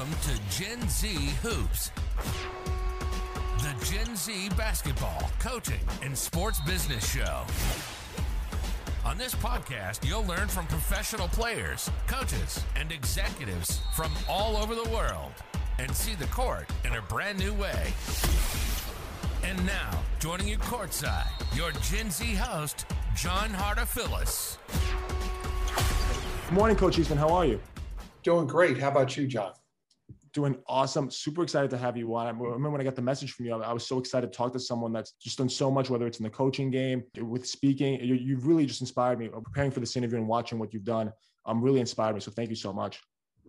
Welcome to Gen Z Hoops, the Gen Z basketball, coaching, and sports business show. On this podcast, you'll learn from professional players, coaches, and executives from all over the world and see the court in a brand new way. And now, joining you courtside, your Gen Z host, John Harder Phyllis. Good morning, Coach Eastman. How are you? Doing great. How about you, John? Doing awesome. Super excited to have you on. I remember when I got the message from you, I was so excited to talk to someone that's just done so much, whether it's in the coaching game, with speaking. You've really just inspired me. Preparing for this interview and watching what you've done, um, really inspired me. So thank you so much.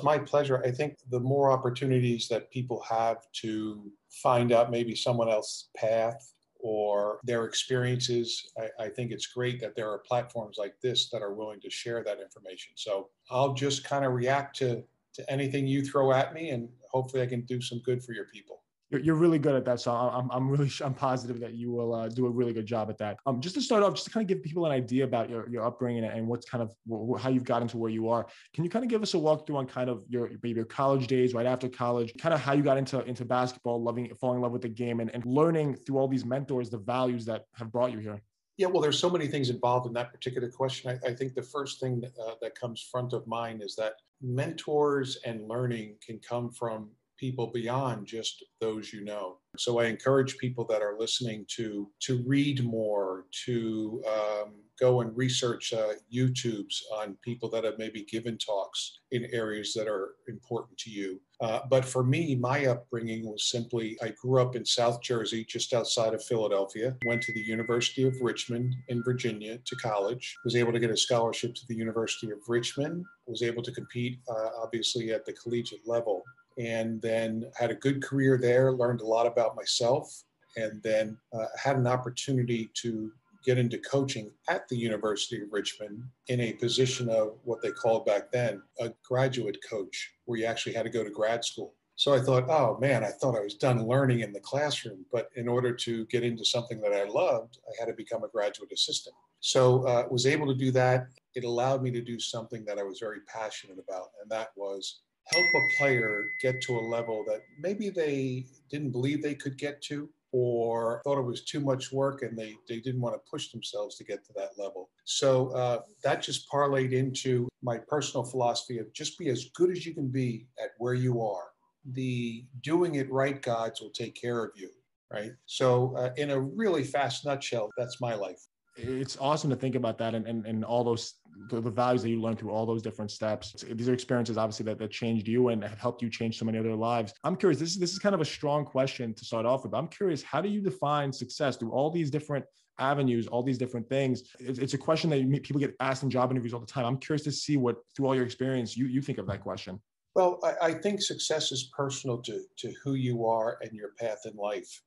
My pleasure. I think the more opportunities that people have to find out maybe someone else's path or their experiences. I, I, think it's great that there are platforms like this that are willing to share that information. So I'll just kind of react to, to anything you throw at me, and hopefully I can do some good for your people you're, really good at that. So I'm, I'm really, I'm positive that you will uh, do a really good job at that. Um, just to start off, just to kind of give people an idea about your, your upbringing and what's kind of how you've gotten to where you are. Can you kind of give us a walkthrough on kind of your maybe your college days, right after college, kind of how you got into into basketball, loving, falling in love with the game, and, and learning through all these mentors the values that have brought you here. Yeah, well, there's so many things involved in that particular question. I, I think the first thing that, uh, that comes front of mind is that mentors and learning can come from people beyond just those you know. So I encourage people that are listening to to read more, to um, go and research uh, YouTubes on people that have maybe given talks in areas that are important to you. Uh, but for me, my upbringing was simply I grew up in South Jersey, just outside of Philadelphia, went to the University of Richmond in Virginia to college, was able to get a scholarship to the University of Richmond, was able to compete, uh, obviously, at the collegiate level and then had a good career there, learned a lot about myself, and then uh, had an opportunity to get into coaching at the University of Richmond in a position of what they called back then a graduate coach, where you actually had to go to grad school. So I thought, oh man, I thought I was done learning in the classroom, but in order to get into something that I loved, I had to become a graduate assistant. So uh, was able to do that. It allowed me to do something that I was very passionate about, and that was help a player get to a level that maybe they didn't believe they could get to or thought it was too much work and they, they didn't want to push themselves to get to that level. So uh, that just parlayed into my personal philosophy of just be as good as you can be at where you are. The doing it right gods will take care of you, right? So, uh, in a really fast nutshell, that's my life it's awesome to think about that and, and, and all those the, values that you learned through all those different steps. These are experiences obviously that, that changed you and have helped you change so many other lives. I'm curious this is this is kind of a strong question to start off with i'm curious how do you define success through all these different avenues all these different things? It's, it's a question that you, people get asked in job interviews all the time. I'm curious to see what through all your experience you, you think of that question. Well I, I think success is personal to, to who you are and your path in life.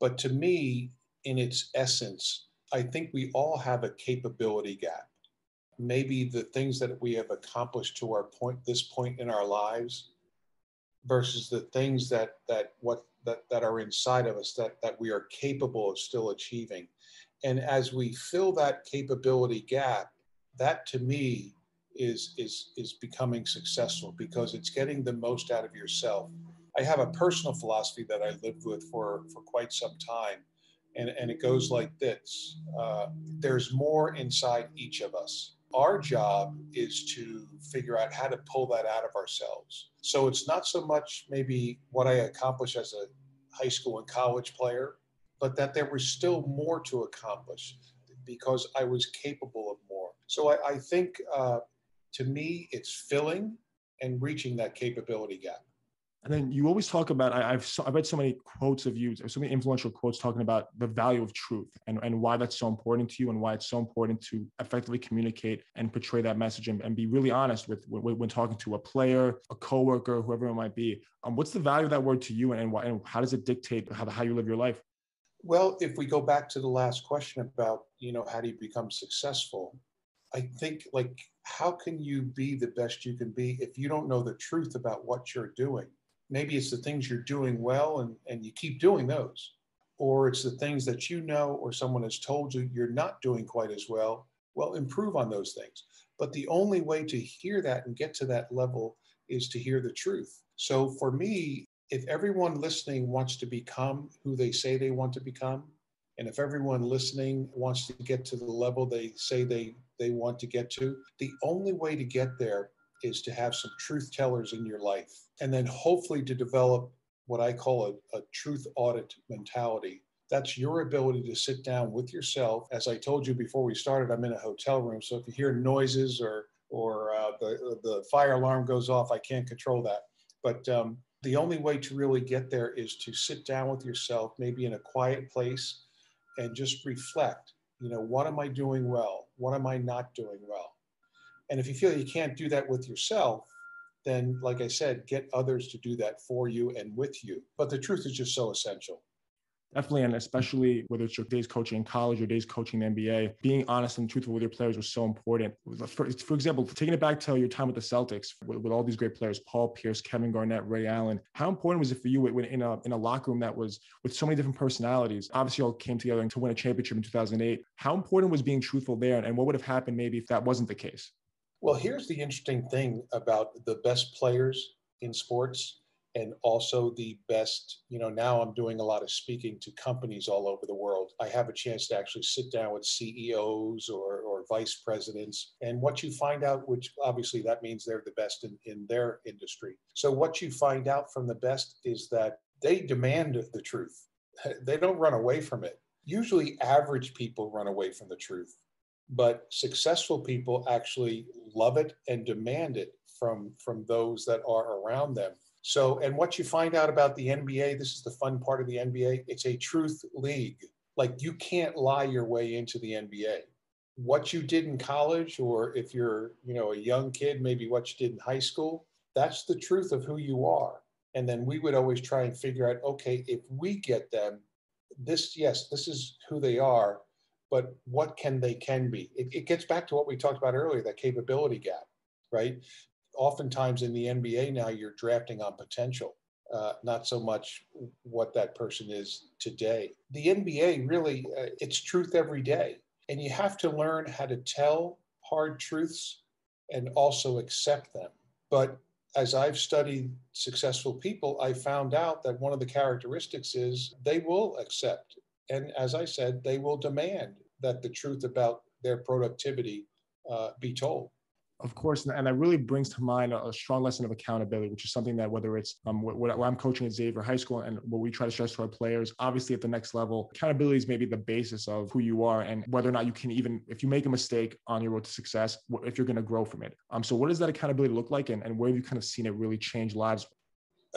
But to me in its essence I think we all have a capability gap. Maybe the things that we have accomplished to our point, this point in our lives, versus the things that that what that, that are inside of us that that we are capable of still achieving. And as we fill that capability gap, that to me is is is becoming successful because it's getting the most out of yourself. I have a personal philosophy that I lived with for for quite some time and, and it goes like this uh, there's more inside each of us. Our job is to figure out how to pull that out of ourselves. So it's not so much maybe what I accomplished as a high school and college player, but that there was still more to accomplish because I was capable of more. So I, I think uh, to me, it's filling and reaching that capability gap. And then you always talk about, I, have I've read so many quotes of you, so many influential quotes talking about the value of truth and, and why that's so important to you and why it's so important to effectively communicate and portray that message and, and be really honest with when, when talking to a player, a coworker, whoever it might be. Um, what's the value of that word to you and, and, why, and how does it dictate how, how you live your life? Well, if we go back to the last question about, you know, how do you become successful? I think like, how can you be the best you can be if you don't know the truth about what you're doing? Maybe it's the things you're doing well and, and you keep doing those or it's the things that you know or someone has told you you're not doing quite as well well improve on those things But the only way to hear that and get to that level is to hear the truth. So for me, if everyone listening wants to become who they say they want to become, and if everyone listening wants to get to the level they say they, they want to get to, the only way to get there is to have some truth tellers in your life. And then hopefully to develop what I call a, a truth audit mentality. That's your ability to sit down with yourself. As I told you before we started, I'm in a hotel room. So if you hear noises or or uh, the, the fire alarm goes off, I can't control that. But um, the only way to really get there is to sit down with yourself, maybe in a quiet place, and just reflect. You know, what am I doing well? What am I not doing well? And if you feel you can't do that with yourself, then, like I said, get others to do that for you and with you. But the truth is just so essential. Definitely, and especially whether it's your days coaching in college or days coaching in the NBA, being honest and truthful with your players was so important. For, for example, taking it back to your time with the Celtics, with, with, all these great players, Paul Pierce, Kevin Garnett, Ray Allen, how important was it for you in a, in a locker room that was with so many different personalities? Obviously, all came together to win a championship in 2008. How important was being truthful there, and what would have happened maybe if that wasn't the case? Well, here's the interesting thing about the best players in sports and also the best, you know, now I'm doing a lot of speaking to companies all over the world. I have a chance to actually sit down with CEOs or, or vice presidents. And what you find out, which obviously that means they're the best in, in their industry. So what you find out from the best is that they demand the truth. They don't run away from it. Usually average people run away from the truth but successful people actually love it and demand it from from those that are around them. So and what you find out about the nba this is the fun part of the nba it's a truth league. Like you can't lie your way into the nba what you did in college or if you're you know a young kid maybe what you did in high school that's the truth of who you are. And then we would always try and figure out okay if we get them this yes this is who they are but what can they can be? It, it gets back to what we talked about earlier, that capability gap, right? Oftentimes in the NBA now, you're drafting on potential, uh, not so much what that person is today. The NBA really, uh, it's truth every day. And you have to learn how to tell hard truths and also accept them. But as I've studied successful people, I found out that one of the characteristics is they will accept and as I said, they will demand that the truth about their productivity uh, be told. Of course, and that really brings to mind a, strong lesson of accountability, which is something that whether it's um, what, what, I'm coaching at Xavier High School and what we try to stress to our players, obviously at the next level, accountability is maybe the basis of who you are and whether or not you can even, if you make a mistake on your road to success, if you're going to grow from it. Um, so what does that accountability look like, and, and where have you kind of seen it really change lives?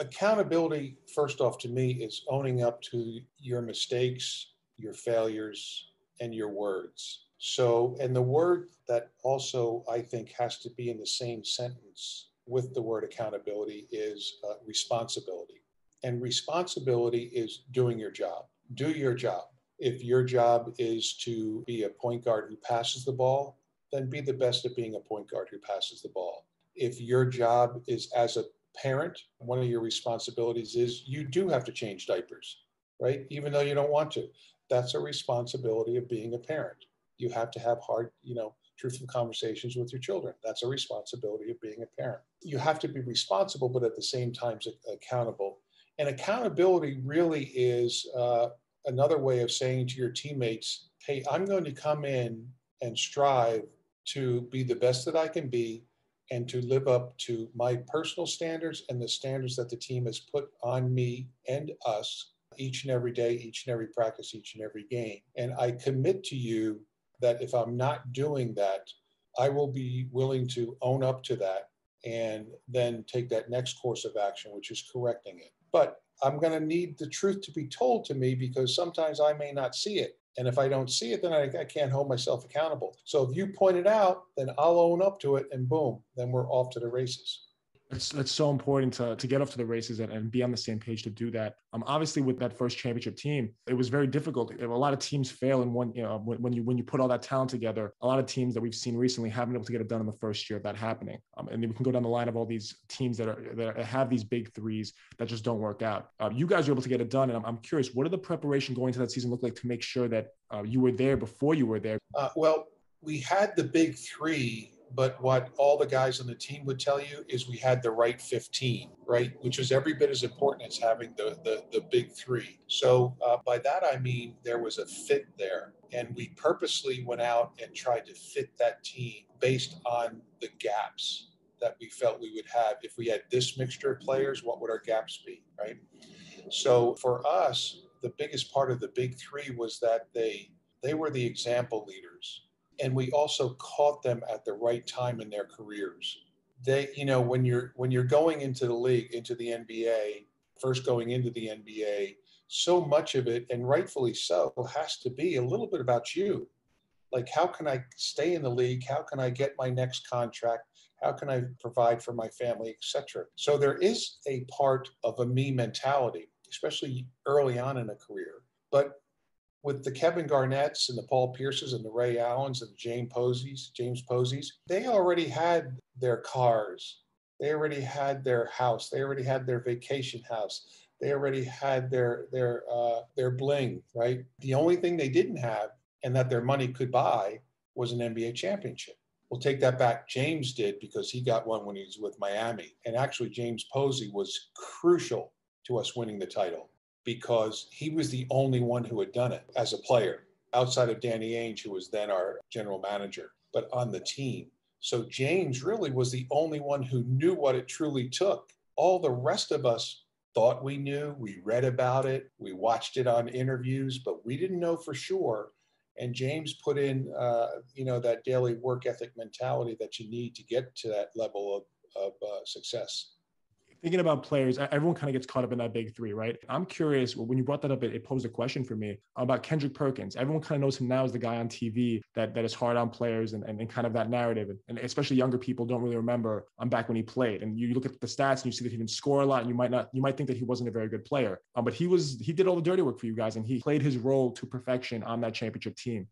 Accountability, first off, to me, is owning up to your mistakes, your failures, and your words. So, and the word that also I think has to be in the same sentence with the word accountability is uh, responsibility. And responsibility is doing your job. Do your job. If your job is to be a point guard who passes the ball, then be the best at being a point guard who passes the ball. If your job is as a parent, one of your responsibilities is you do have to change diapers, right? Even though you don't want to. That's a responsibility of being a parent. You have to have hard, you know, truthful conversations with your children. That's a responsibility of being a parent. You have to be responsible, but at the same time accountable. And accountability really is uh, another way of saying to your teammates, hey, I'm going to come in and strive to be the best that I can be and to live up to my personal standards and the standards that the team has put on me and us each and every day, each and every practice, each and every game. And I commit to you that if I'm not doing that, I will be willing to own up to that and then take that next course of action, which is correcting it. But I'm going to need the truth to be told to me because sometimes I may not see it. And if I don't see it, then I, I, can't hold myself accountable. So if you point it out, then I'll own up to it and boom, then we're off to the races. It's, it's so important to, to get off to the races and, and be on the same page to do that. Um, obviously, with that first championship team, it was very difficult. A lot of teams fail in one, you know, when, when you when you put all that talent together. A lot of teams that we've seen recently haven't been able to get it done in the first year of that happening. Um, and we can go down the line of all these teams that are that have these big threes that just don't work out. Uh, you guys were able to get it done, and I'm, I'm curious, what did the preparation going into that season look like to make sure that uh, you were there before you were there? Uh, well, we had the big three but what all the guys on the team would tell you is we had the right 15, right? Which was every bit as important as having the, the, the big three. So uh, by that, I mean there was a fit there. And we purposely went out and tried to fit that team based on the gaps that we felt we would have. If we had this mixture of players, what would our gaps be, right? So for us, the biggest part of the big three was that they they were the example leaders and we also caught them at the right time in their careers. They you know when you're when you're going into the league into the nba first going into the nba so much of it and rightfully so has to be a little bit about you. Like how can i stay in the league? How can i get my next contract? How can i provide for my family etc so there is a part of a me mentality especially early on in a career. But with the Kevin Garnetts and the Paul Pierces and the Ray Allens and the James Poseys, James Poseys, they already had their cars. They already had their house. They already had their vacation house. They already had their their uh, their bling, right? The only thing they didn't have, and that their money could buy, was an NBA championship. We'll take that back. James did because he got one when he was with Miami, and actually James Posey was crucial to us winning the title because he was the only one who had done it as a player outside of Danny Ainge, who was then our general manager, but on the team. So James really was the only one who knew what it truly took. All the rest of us thought we knew, we read about it, we watched it on interviews, but we didn't know for sure. And James put in, uh, you know, that daily work ethic mentality that you need to get to that level of, of uh, success thinking about players, everyone kind of gets caught up in that big three, right? I'm curious. When you brought that up, it, it posed a question for me about Kendrick Perkins. Everyone kind of knows him now as the guy on TV that that is hard on players and, and, and kind of that narrative. And especially younger people don't really remember um, back when he played. And you look at the stats and you see that he didn't score a lot, and you might not you might think that he wasn't a very good player. Um, but he was he did all the dirty work for you guys, and he played his role to perfection on that championship team.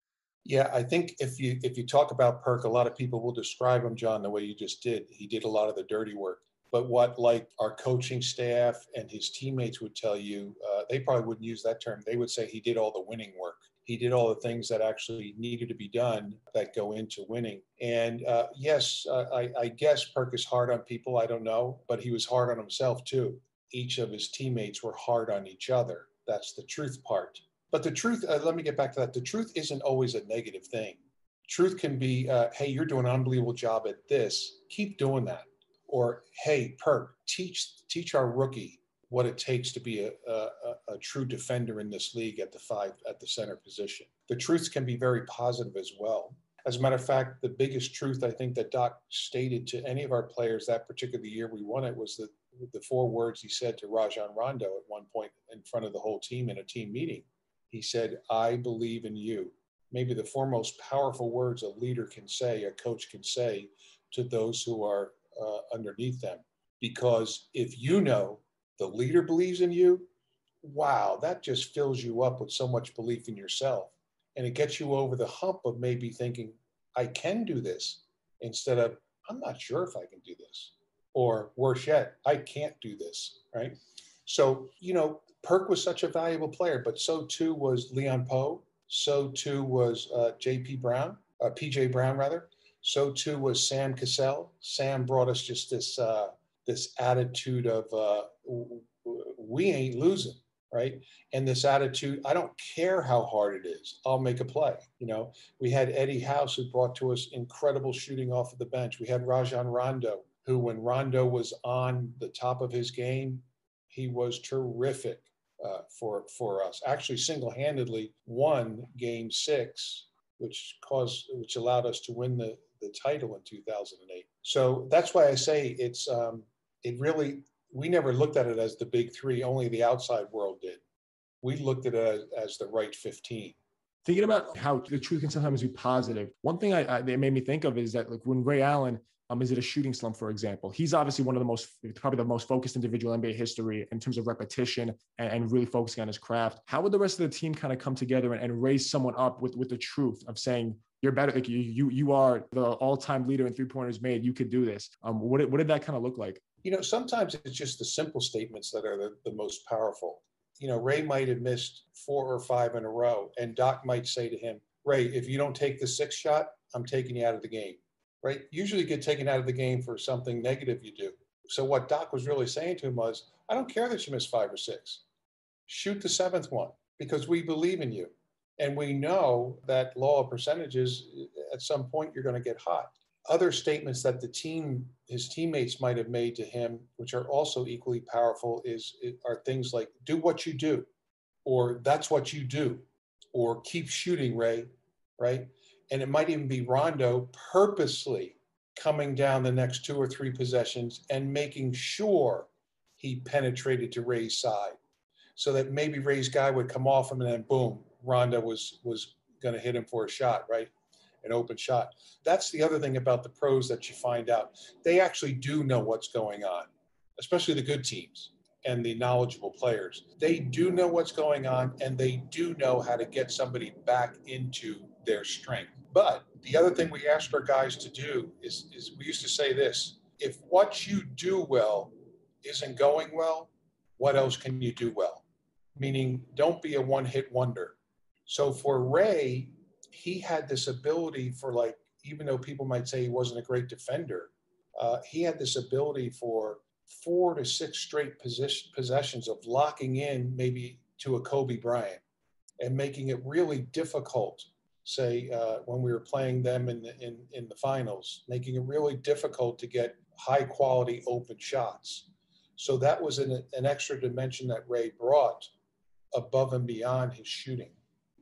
Yeah, I think if you if you talk about Perk, a lot of people will describe him, John, the way you just did. He did a lot of the dirty work. But what like our coaching staff and his teammates would tell you, uh, they probably wouldn't use that term. They would say he did all the winning work. He did all the things that actually needed to be done that go into winning. And uh, yes, I, I guess Perk is hard on people. I don't know, but he was hard on himself too. Each of his teammates were hard on each other. That's the truth part. But the truth, uh, let me get back to that. The truth isn't always a negative thing. Truth can be, uh, hey, you're doing an unbelievable job at this. Keep doing that or hey perk teach teach our rookie what it takes to be a, a, a, true defender in this league at the five at the center position. The truths can be very positive as well. As a matter of fact the biggest truth i think that doc stated to any of our players that particular year we won it was that the four words he said to rajon rondo at one point in front of the whole team in a team meeting. He said i believe in you. Maybe the four most powerful words a leader can say a coach can say to those who are uh, underneath them. Because if you know the leader believes in you, wow, that just fills you up with so much belief in yourself. And it gets you over the hump of maybe thinking, I can do this, instead of, I'm not sure if I can do this. Or worse yet, I can't do this, right? So, you know, Perk was such a valuable player, but so too was Leon Powe. So too was uh, J.P. Brown, uh, P.J. Brown, rather. So too was Sam Cassell. Sam brought us just this uh, this attitude of uh, we ain't losing, right? And this attitude, I don't care how hard it is, I'll make a play. You know, we had Eddie House who brought to us incredible shooting off of the bench. We had Rajon Rondo, who when Rondo was on the top of his game, he was terrific uh, for for us. Actually, single-handedly won Game Six, which caused which allowed us to win the the title in 2008. So that's why I say it's um, it really we never looked at it as the big three. Only the outside world did. We looked at it as, as the right 15 thinking about how the truth can sometimes be positive. One thing I, I made me think of is that like when Ray Allen um, is it a shooting slump, for example? He's obviously one of the most, probably the most focused individual in NBA history in terms of repetition and, and, really focusing on his craft. How would the rest of the team kind of come together and, and raise someone up with, with the truth of saying, you're better. Like you, you, you are the all-time leader in three pointers made. You could do this. Um, what did, what did that kind of look like? You know, sometimes it's just the simple statements that are the, the most powerful. You know, Ray might have missed four or five in a row, and Doc might say to him, Ray, if you don't take the sixth shot, I'm taking you out of the game. right? Usually get taken out of the game for something negative you do. So what Doc was really saying to him was, I don't care that you miss five or six. Shoot the seventh one because we believe in you. And we know that law of percentages, uh, at some point, you're going to get hot. Other statements that the team, his teammates might have made to him, which are also equally powerful, is are things like "do what you do," or "that's what you do," or "keep shooting, Ray," right? And it might even be Rondo purposely coming down the next two or three possessions and making sure he penetrated to Ray's side, so that maybe Ray's guy would come off him and then boom, Rondo was was going to hit him for a shot, right? An open shot. That's the other thing about the pros that you find out. They actually do know what's going on, especially the good teams and the knowledgeable players. They do know what's going on and they do know how to get somebody back into their strength. But the other thing we asked our guys to do is, is we used to say this if what you do well isn't going well, what else can you do well? Meaning, don't be a one hit wonder. So for Ray, he had this ability for like, even though people might say he wasn't a great defender, uh, he had this ability for four to six straight position, possessions of locking in maybe to a Kobe Bryant and making it really difficult. Say uh, when we were playing them in the in, in the finals, making it really difficult to get high quality open shots. So that was an, an extra dimension that Ray brought above and beyond his shooting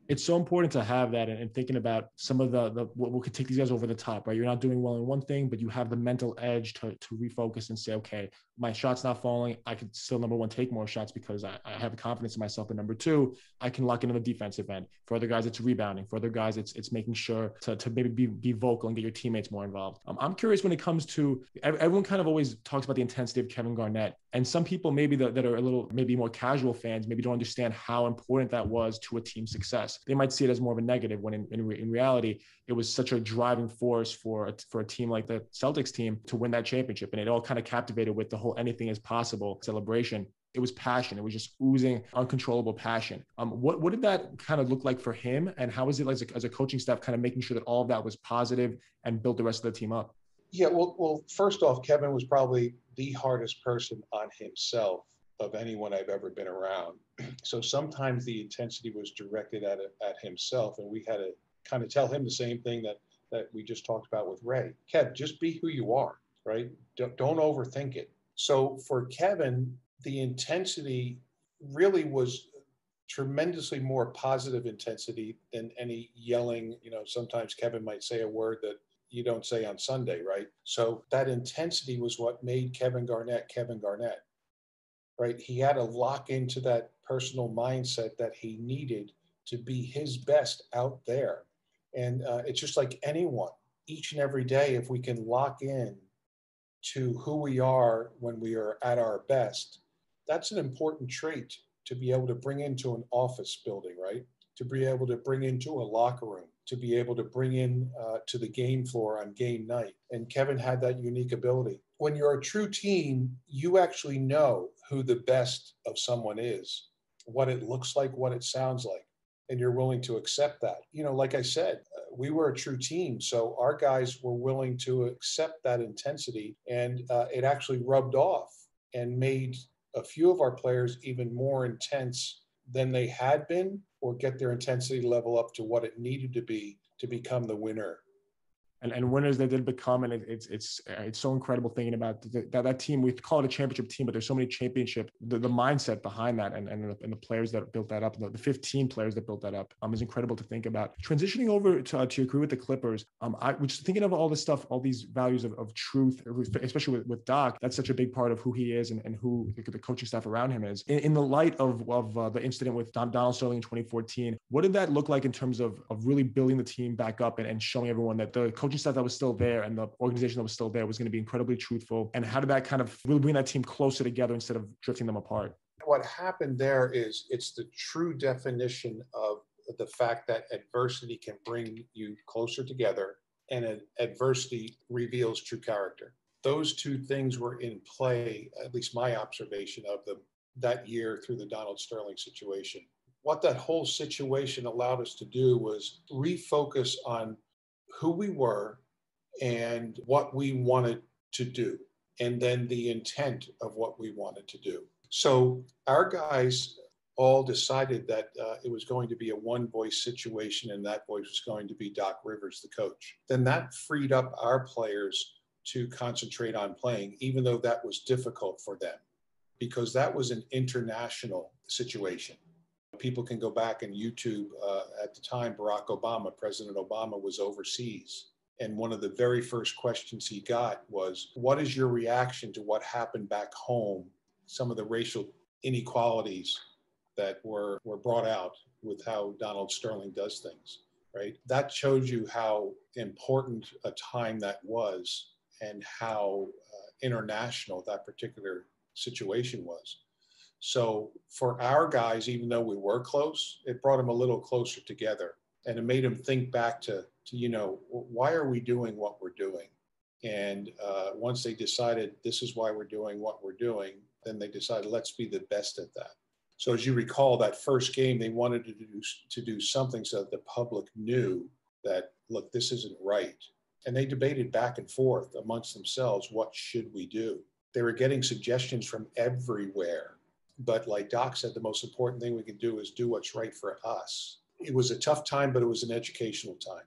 it's so important to have that and, and, thinking about some of the, the what, what could take these guys over the top, right? You're not doing well in one thing, but you have the mental edge to, to refocus and say, okay, my shot's not falling. I could still number one take more shots because I, I have confidence in myself. And number two, I can lock into the defensive end. For other guys, it's rebounding. For other guys, it's it's making sure to, to maybe be, be vocal and get your teammates more involved. Um, I'm curious when it comes to everyone kind of always talks about the intensity of Kevin Garnett. And some people maybe that, that are a little maybe more casual fans maybe don't understand how important that was to a team's success. They might see it as more of a negative when in, in, in reality, it was such a driving force for a, for a team like the Celtics team to win that championship. And it all kind of captivated with the whole anything is possible celebration. It was passion. It was just oozing uncontrollable passion. Um, what, what did that kind of look like for him? And how was it like as a, as a coaching staff kind of making sure that all of that was positive and built the rest of the team up? Yeah, well, well, first off, Kevin was probably the hardest person on himself of anyone I've ever been around. So sometimes the intensity was directed at at himself, and we had to kind of tell him the same thing that that we just talked about with Ray. Kev, just be who you are, right? Don't, don't overthink it. So for Kevin, the intensity really was tremendously more positive intensity than any yelling. You know, sometimes Kevin might say a word that you don't say on Sunday, right? So that intensity was what made Kevin Garnett Kevin Garnett right? He had to lock into that personal mindset that he needed to be his best out there. And uh, it's just like anyone, each and every day, if we can lock in to who we are when we are at our best, that's an important trait to be able to bring into an office building, right? To be able to bring into a locker room, to be able to bring in uh, to the game floor on game night. And Kevin had that unique ability. When you're a true team, you actually know who the best of someone is, what it looks like, what it sounds like, and you're willing to accept that. You know, like I said, uh, we were a true team, so our guys were willing to accept that intensity, and uh, it actually rubbed off and made a few of our players even more intense than they had been, or get their intensity level up to what it needed to be to become the winner and, and winners they did become. And it, it's it's it's so incredible thinking about the, that that team. We call it a championship team, but there's so many championship. The, the mindset behind that, and and the, and the players that built that up, the, the 15 players that built that up, um, is incredible to think about. Transitioning over to, uh, to your career with the Clippers, um, I was thinking of all this stuff, all these values of, of truth, especially with, with Doc. That's such a big part of who he is and, and who the, the coaching staff around him is. In, in the light of of uh, the incident with Don, Donald Sterling in 2014, what did that look like in terms of of really building the team back up and, and showing everyone that the coaching staff that was still there and the organization that was still there was going to be incredibly truthful? And how did that kind of really bring that team closer together instead of drifting them apart? What happened there is it's the true definition of the fact that adversity can bring you closer together and adversity reveals true character. Those two things were in play, at least my observation of them that year through the Donald Sterling situation. What that whole situation allowed us to do was refocus on who we were and what we wanted to do, and then the intent of what we wanted to do. So our guys all decided that uh, it was going to be a one voice situation, and that voice was going to be Doc Rivers, the coach. Then that freed up our players to concentrate on playing, even though that was difficult for them, because that was an international situation. People can go back and YouTube. Uh, at the time, Barack Obama, President Obama, was overseas. And one of the very first questions he got was, What is your reaction to what happened back home? Some of the racial inequalities that were, were brought out with how Donald Sterling does things, right? That shows you how important a time that was and how uh, international that particular situation was. So for our guys, even though we were close, it brought them a little closer together and it made them think back to, to you know, why are we doing what we're doing? And uh, once they decided this is why we're doing what we're doing, then they decided let's be the best at that. So as you recall, that first game, they wanted to do, to do something so that the public knew that, look, this isn't right. And they debated back and forth amongst themselves, what should we do? They were getting suggestions from everywhere. But like Doc said, the most important thing we can do is do what's right for us. It was a tough time, but it was an educational time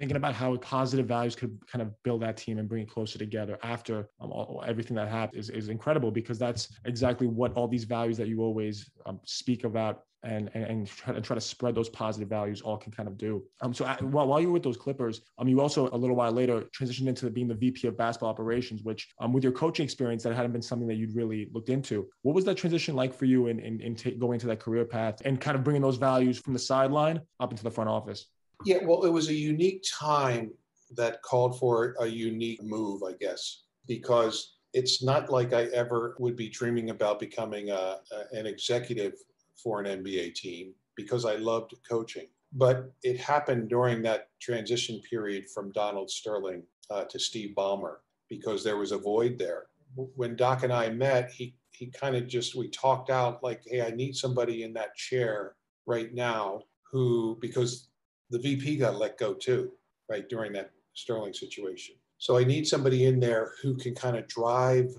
thinking about how positive values could kind of build that team and bring it closer together after um, all, everything that happened is, is incredible because that's exactly what all these values that you always um, speak about and, and, and try, to, try to spread those positive values all can kind of do. Um, so at, while, while you were with those Clippers, um, you also a little while later transitioned into being the VP of basketball operations, which um, with your coaching experience, that hadn't been something that you'd really looked into. What was that transition like for you in, in, in t- going into that career path and kind of bringing those values from the sideline up into the front office? Yeah, well, it was a unique time that called for a unique move, I guess, because it's not like I ever would be dreaming about becoming a, a, an executive for an NBA team because I loved coaching. But it happened during that transition period from Donald Sterling uh, to Steve Ballmer because there was a void there. When Doc and I met, he he kind of just we talked out like, hey, I need somebody in that chair right now who because the VP got let go too, right, during that Sterling situation. So I need somebody in there who can kind of drive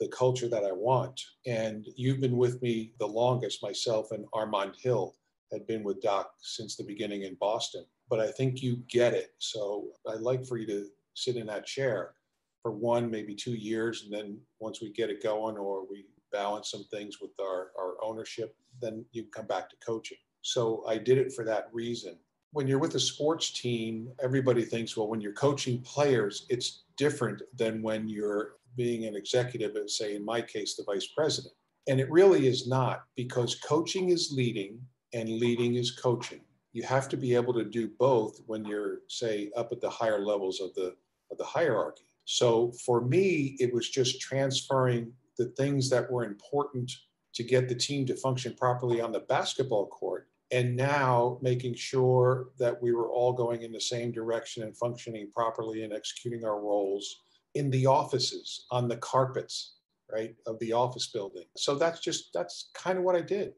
the culture that I want. And you've been with me the longest, myself and Armond Hill had been with Doc since the beginning in Boston. But I think you get it. So I'd like for you to sit in that chair for one, maybe two years. And then once we get it going or we balance some things with our, our ownership, then you can come back to coaching. So I did it for that reason when you're with a sports team, everybody thinks, well, when you're coaching players, it's different than when you're being an executive, and say, in my case, the vice president. And it really is not because coaching is leading and leading is coaching. You have to be able to do both when you're, say, up at the higher levels of the, of the hierarchy. So for me, it was just transferring the things that were important to get the team to function properly on the basketball court and now making sure that we were all going in the same direction and functioning properly and executing our roles in the offices on the carpets right of the office building. So that's just that's kind of what i did.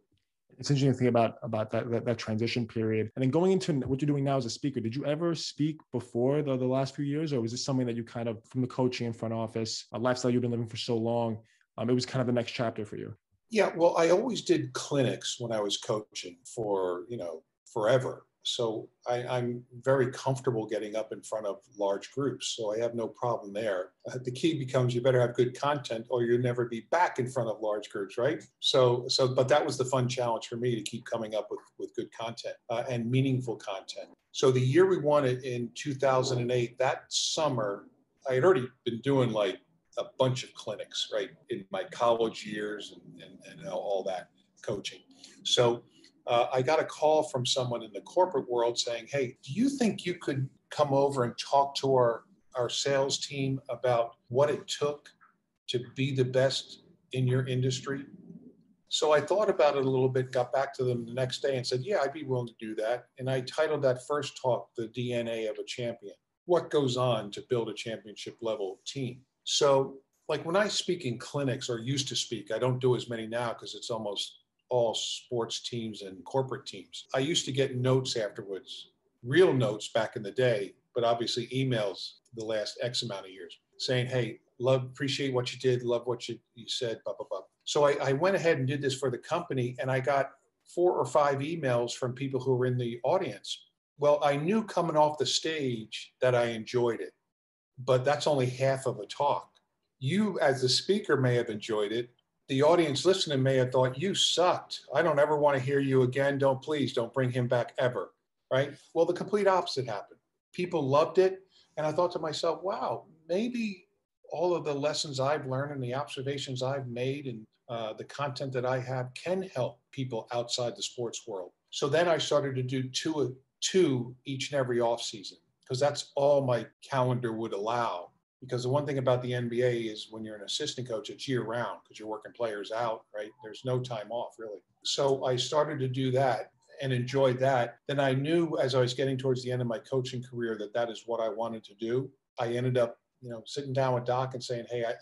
It's interesting to think about about that, that, that transition period. And then going into what you're doing now as a speaker did you ever speak before the, the last few years or was this something that you kind of from the coaching in front office a lifestyle you've been living for so long um, it was kind of the next chapter for you? Yeah, well, I always did clinics when I was coaching for, you know, forever. So I, am very comfortable getting up in front of large groups. So I have no problem there. Uh, the key becomes you better have good content or you'll never be back in front of large groups, right? So, so, but that was the fun challenge for me to keep coming up with, with good content uh, and meaningful content. So the year we won it in 2008, that summer, I had already been doing like a bunch of clinics, right, in my college years and, and, and all that coaching. So uh, I got a call from someone in the corporate world saying, Hey, do you think you could come over and talk to our, our sales team about what it took to be the best in your industry? So I thought about it a little bit, got back to them the next day and said, Yeah, I'd be willing to do that. And I titled that first talk, The DNA of a Champion. What goes on to build a championship level team? So, like when I speak in clinics or used to speak, I don't do as many now because it's almost all sports teams and corporate teams. I used to get notes afterwards, real notes back in the day, but obviously emails the last X amount of years saying, hey, love, appreciate what you did, love what you, you said, blah, blah, blah. So I, I went ahead and did this for the company, and I got four or five emails from people who were in the audience. Well, I knew coming off the stage that I enjoyed it, but that's only half of a talk. You, as the speaker, may have enjoyed it. The audience listening may have thought, You sucked. I don't ever want to hear you again. Don't please, don't bring him back ever. Right? Well, the complete opposite happened. People loved it. And I thought to myself, wow, maybe all of the lessons I've learned and the observations I've made and uh, the content that I have can help people outside the sports world. So then I started to do two, two each and every off season because that's all my calendar would allow. Because the one thing about the NBA is when you're an assistant coach, it's year round because you're working players out, right? There's no time off really. So I started to do that and enjoyed that. Then I knew as I was getting towards the end of my coaching career that that is what I wanted to do. I ended up, you know, sitting down with Doc and saying, "Hey, I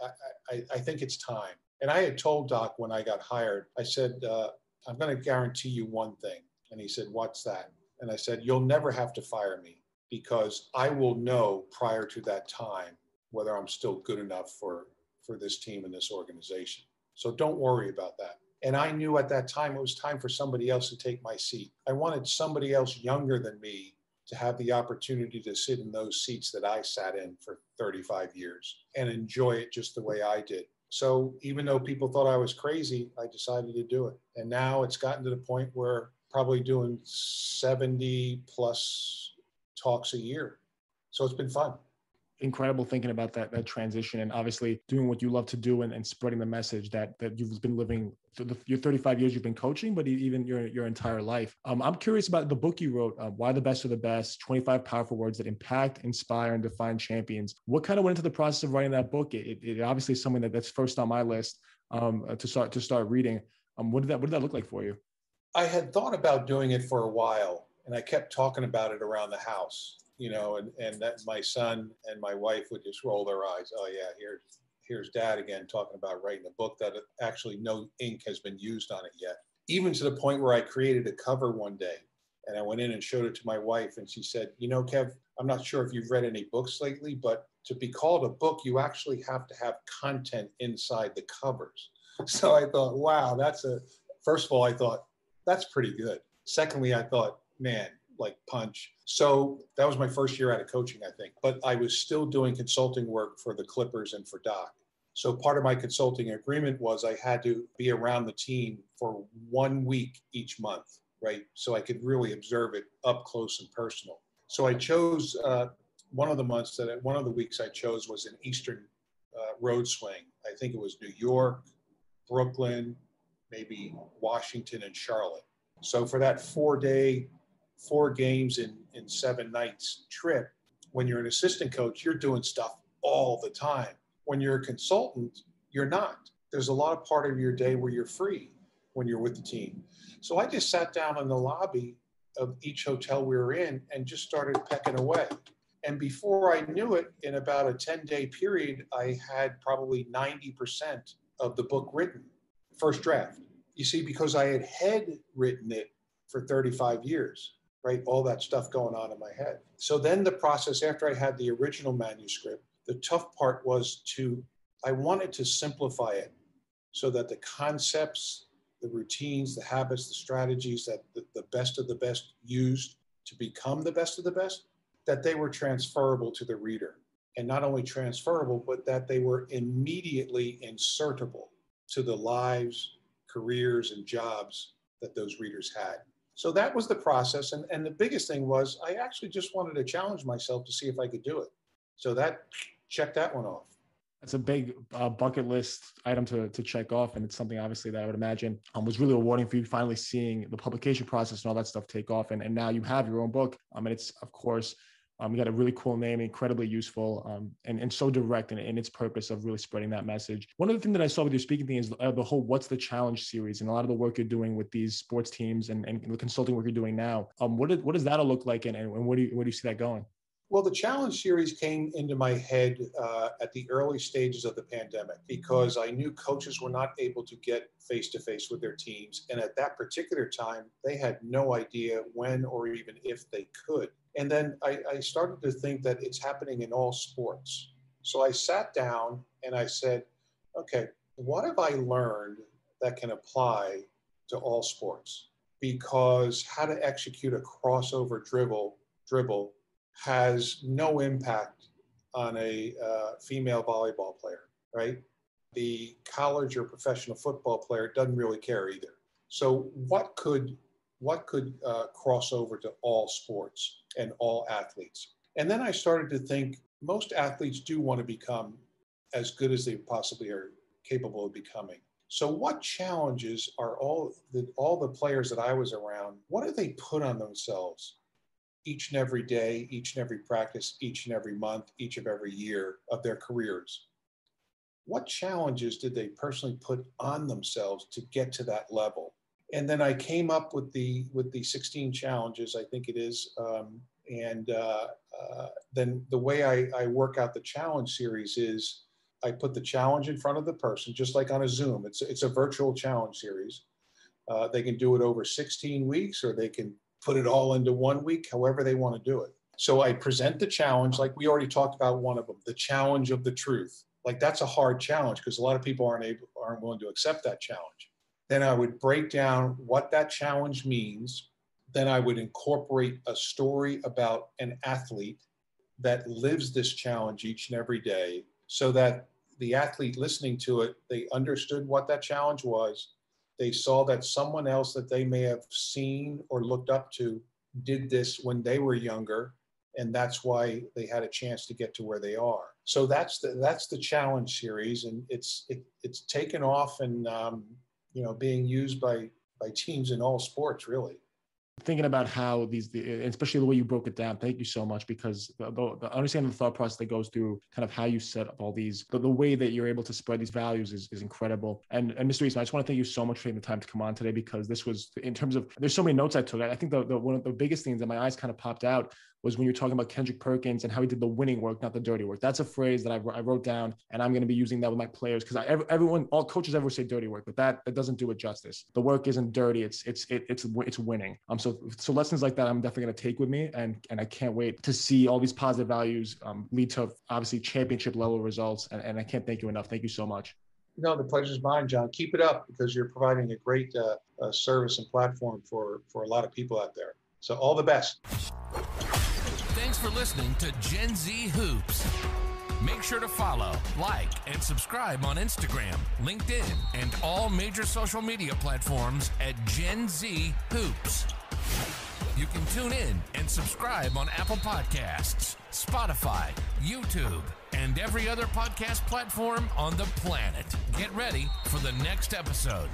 I, I think it's time." And I had told Doc when I got hired, I said, uh, "I'm going to guarantee you one thing." And he said, "What's that?" And I said, "You'll never have to fire me because I will know prior to that time whether I'm still good enough for for this team and this organization. So don't worry about that." And I knew at that time it was time for somebody else to take my seat. I wanted somebody else younger than me to have the opportunity to sit in those seats that I sat in for 35 years and enjoy it just the way I did. So even though people thought I was crazy, I decided to do it. And now it's gotten to the point where probably doing 70 plus talks a year. So it's been fun incredible thinking about that that transition and obviously doing what you love to do and, and spreading the message that that you've been living the, your 35 years you've been coaching but even your your entire life. Um, i'm curious about the book you wrote uh, why the best of the best 25 powerful words that impact inspire and define champions. What kind of went into the process of writing that book? It, it, it obviously is something that, that's first on my list um, uh, to start to start reading. Um, what did that what did that look like for you? I had thought about doing it for a while and i kept talking about it around the house you know, and, and that my son and my wife would just roll their eyes. Oh yeah, here's here's dad again talking about writing a book that actually no ink has been used on it yet. Even to the point where I created a cover one day and I went in and showed it to my wife and she said, you know, Kev, I'm not sure if you've read any books lately, but to be called a book, you actually have to have content inside the covers. So I thought, wow, that's a, first of all, I thought that's pretty good. Secondly, I thought, man, like punch. So that was my first year out of coaching, I think. But I was still doing consulting work for the Clippers and for Doc. So part of my consulting agreement was I had to be around the team for one week each month, right? So I could really observe it up close and personal. So I chose uh, one of the months that one of the weeks I chose was an Eastern uh, road swing. I think it was New York, Brooklyn, maybe Washington and Charlotte. So for that four day four games in, in seven nights trip. When you're an assistant coach, you're doing stuff all the time. When you're a consultant, you're not. There's a lot of part of your day where you're free when you're with the team. So I just sat down in the lobby of each hotel we were in and just started pecking away. And before I knew it, in about a 10 day period, I had probably 90% of the book written, first draft. You see, because I had head written it for 35 years right? All that stuff going on in my head. So then the process after I had the original manuscript, the tough part was to, I wanted to simplify it so that the concepts, the routines, the habits, the strategies that the, the best of the best used to become the best of the best, that they were transferable to the reader. And not only transferable, but that they were immediately insertable to the lives, careers, and jobs that those readers had. So that was the process. And, and the biggest thing was I actually just wanted to challenge myself to see if I could do it. So that checked that one off. It's a big uh, bucket list item to, to check off. And it's something obviously that I would imagine um, was really rewarding for you finally seeing the publication process and all that stuff take off. And, and now you have your own book. Um, and it's, of course, um, you got a really cool name, incredibly useful, um, and, and so direct in, in its purpose of really spreading that message. One of the things that I saw with your speaking thing is uh, the whole "What's the Challenge" series, and a lot of the work you're doing with these sports teams and, and the consulting work you're doing now. Um, what, did, what does that look like, and, and where do you where do you see that going? Well, the challenge series came into my head uh, at the early stages of the pandemic because I knew coaches were not able to get face to face with their teams. And at that particular time, they had no idea when or even if they could And then I, I started to think that it's happening in all sports. So I sat down and I said, okay, what have I learned that can apply to all sports? Because how to execute a crossover dribble dribble has no impact on a uh, female volleyball player, right? The college or professional football player doesn't really care either. So what could what could uh, cross over to all sports and all athletes? And then I started to think most athletes do want to become as good as they possibly are capable of becoming. So, what challenges are all the all the players that I was around? What do they put on themselves each and every day, each and every practice, each and every month, each of every year of their careers? What challenges did they personally put on themselves to get to that level? And then I came up with the with the 16 challenges, I think it is, um, and uh, uh, then the way I, I work out the challenge series is I put the challenge in front of the person, just like on a Zoom. It's it's a virtual challenge series. Uh, they can do it over 16 weeks, or they can put it all into one week, however they want to do it. So I present the challenge, like we already talked about one of them, the challenge of the truth. Like that's a hard challenge because a lot of people aren't able, aren't willing to accept that challenge. Then I would break down what that challenge means. Then I would incorporate a story about an athlete that lives this challenge each and every day so that the athlete listening to it, they understood what that challenge was. They saw that someone else that they may have seen or looked up to did this when they were younger, and that's why they had a chance to get to where they are. So that's the that's the challenge series, and it's it, it's taken off and um, you know being used by by teams in all sports really thinking about how these, especially the way you broke it down. Thank you so much because the, the, understanding the thought process that goes through kind of how you set up all these, the, the way that you're able to spread these values is, is incredible. And, and Mr. Eastman, I just want to thank you so much for taking the time to come on today because this was in terms of there's so many notes I took. I think the, the one of the biggest things that my eyes kind of popped out was when you're talking about Kendrick Perkins and how he did the winning work, not the dirty work. That's a phrase that I, I wrote down, and I'm going to be using that with my players because everyone, all coaches ever say dirty work, but that that doesn't do it justice. The work isn't dirty; it's it's it, it's it's winning. Um, so so lessons like that, I'm definitely going to take with me, and and I can't wait to see all these positive values um, lead to obviously championship level results. And, and I can't thank you enough. Thank you so much. No, the pleasure's mine, John. Keep it up because you're providing a great uh, uh, service and platform for for a lot of people out there. So all the best. Thanks for listening to Gen Z Hoops. Make sure to follow, like, and subscribe on Instagram, LinkedIn, and all major social media platforms at Gen Z Hoops. You can tune in and subscribe on Apple Podcasts, Spotify, YouTube, and every other podcast platform on the planet. Get ready for the next episode.